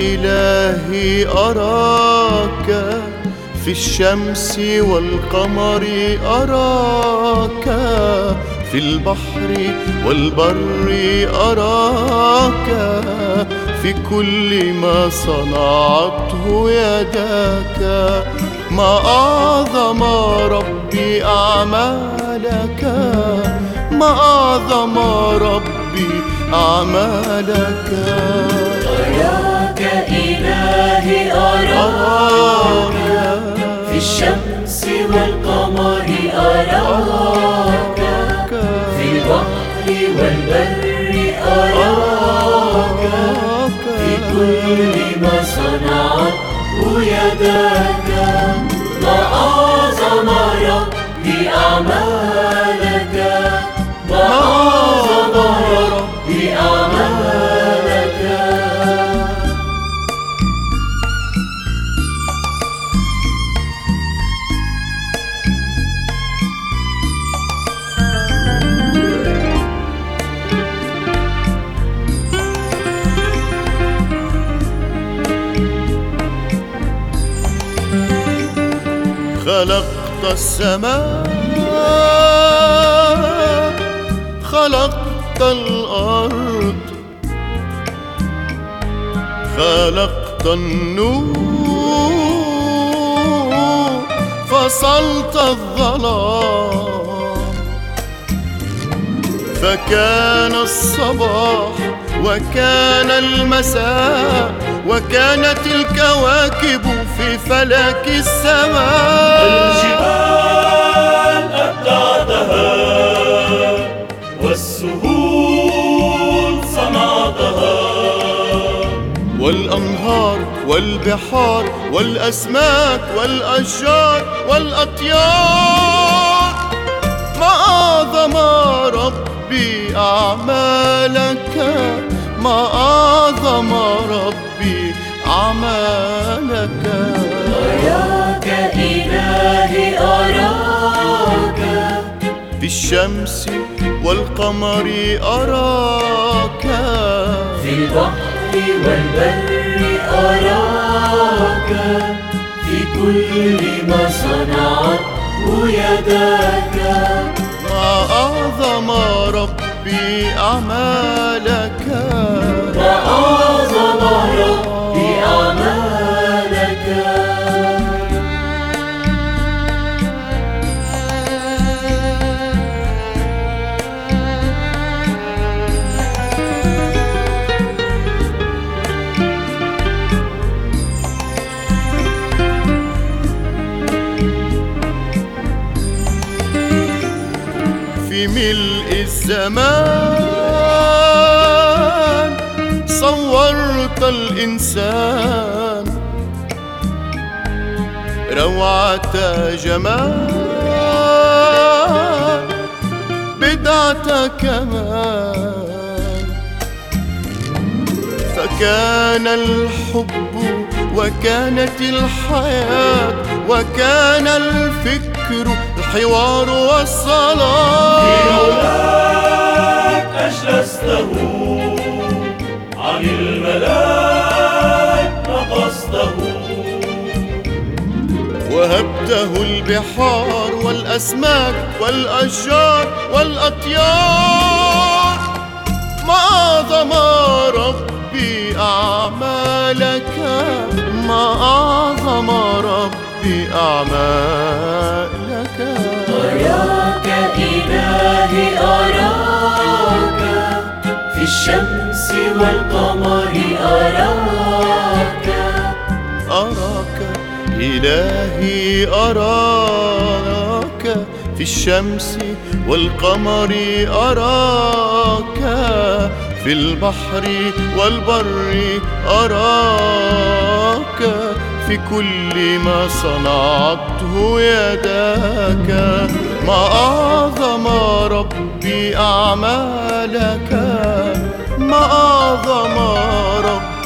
إلهي أراك في الشمس والقمر أراك في البحر والبر أراك في كل ما صنعته يداك. ما أعظم ربي أعمالك ما أعظم ربي أعمالك. أراك إلهي أراك. في الشمس والقمر أراك. في البحر والبر أراك. في كل ما صنعته يداك. خلقت السماء خلقت الأرض خلقت النور فصلت الظلام فكان الصباح وكان المساء وكانت الكواكب في فلك السماء. الجبال أبدعتها والسهول صنعتها والأنهار والبحار والأسماك والأشجار والأطيار. ما أعظم ربي أعمالك. أراك إلهي أراك. في الشمس والقمر أراك. في البحر والبر أراك. في كل ما صنعته يداك. ما ربي ملء الزمان صورت الإنسان. روعة جمال بدعة كمال. فكان الحب وكانت الحياة وكان الفكر الحوار والصلاة. لولاك أجلسته عن الملاك نقصته. وهبته البحار والأسماك والأشجار والأطيار. ما أعظم ربي أعمالك؟ ما أعظم ربي أعمالك؟ أراك في الشمس والقمر أراك. أراك إلهي أراك في الشمس والقمر أراك في البحر والبر أراك. في كل ما صنعته يداك ما أعظم ربي أعمالك. ما أعظم ربي